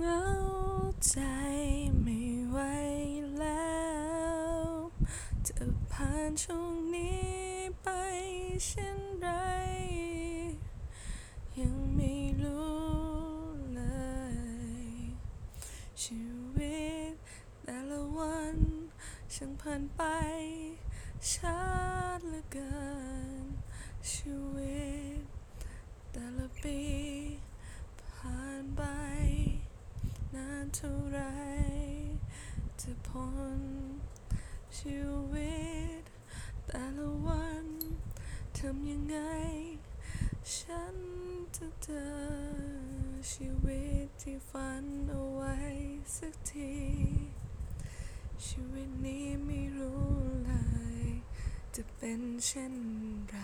เงาใจไม่ไหวแล้ว จะผ่านช่วงนี้ไปเช่นไร ยังไม่รู้เลย ชีวิตแต่ละวันช่างผ่านไปช้าเหลือเกินชีวิตานเท่าไรจะพ้นชีวิต แต่ละวันทำยังไง ฉันจะเจอชีวิตที่ฝันเอาไว้สักที ชีวิตนี้ไม่รู้เลย จะเป็นเช่นไร